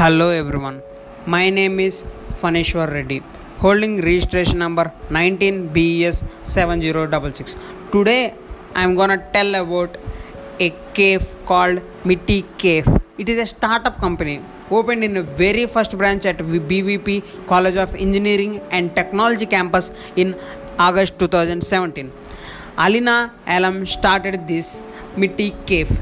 Hello everyone, my name is Faneshwar Reddy, holding registration number 19BS7066. Today I am gonna tell about a cave called Mitti Cafe. It is a startup company opened in the very first branch at BVP College of Engineering and Technology campus in August 2017. Alina Alam started this Mitti Cafe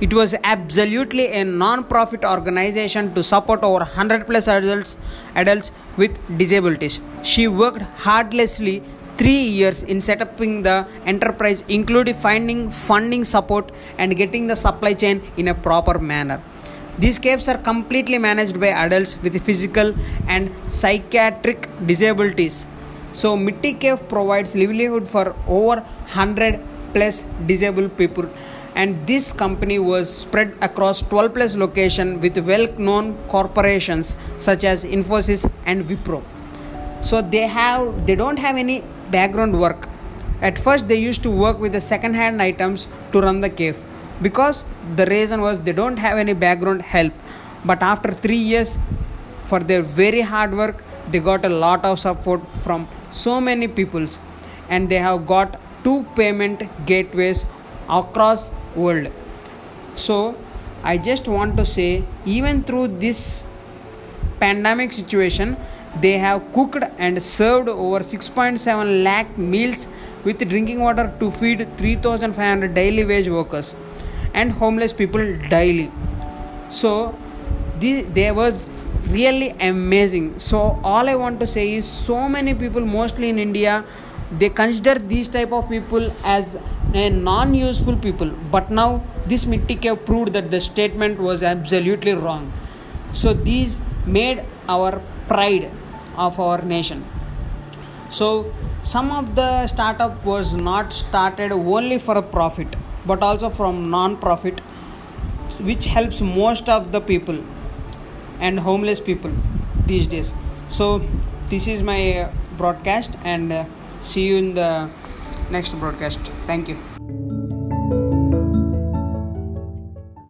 it was absolutely a non-profit organization to support over 100 plus adults adults with disabilities. She worked hardlessly three years in setting up the enterprise, including finding funding support and getting the supply chain in a proper manner. These caves are completely managed by adults with physical and psychiatric disabilities. So, Mitti Cafe provides livelihood for over 100 plus disabled people and this company was spread across 12 plus locations with well known corporations such as Infosys and Wipro. So they have they don't have any background work. At first they used to work with the second hand items to run the cave because the reason was they don't have any background help. But after 3 years for their very hard work they got a lot of support from so many peoples and they have got two payment gateways across world. So i just want to say even through this pandemic situation they have cooked and served over 6.7 lakh meals with drinking water to feed 3500 daily wage workers and homeless people daily. So this there was really amazing. So all i want to say is so many people mostly in india they consider these type of people as a non-useful people. But now this Mitti Cafe proved that the statement was absolutely wrong. So these made our pride of our nation. So some of the startup was not started only for a profit but also from non-profit which helps most of the people and homeless people these days. So this is my broadcast and uh, see you in the next broadcast. Thank you.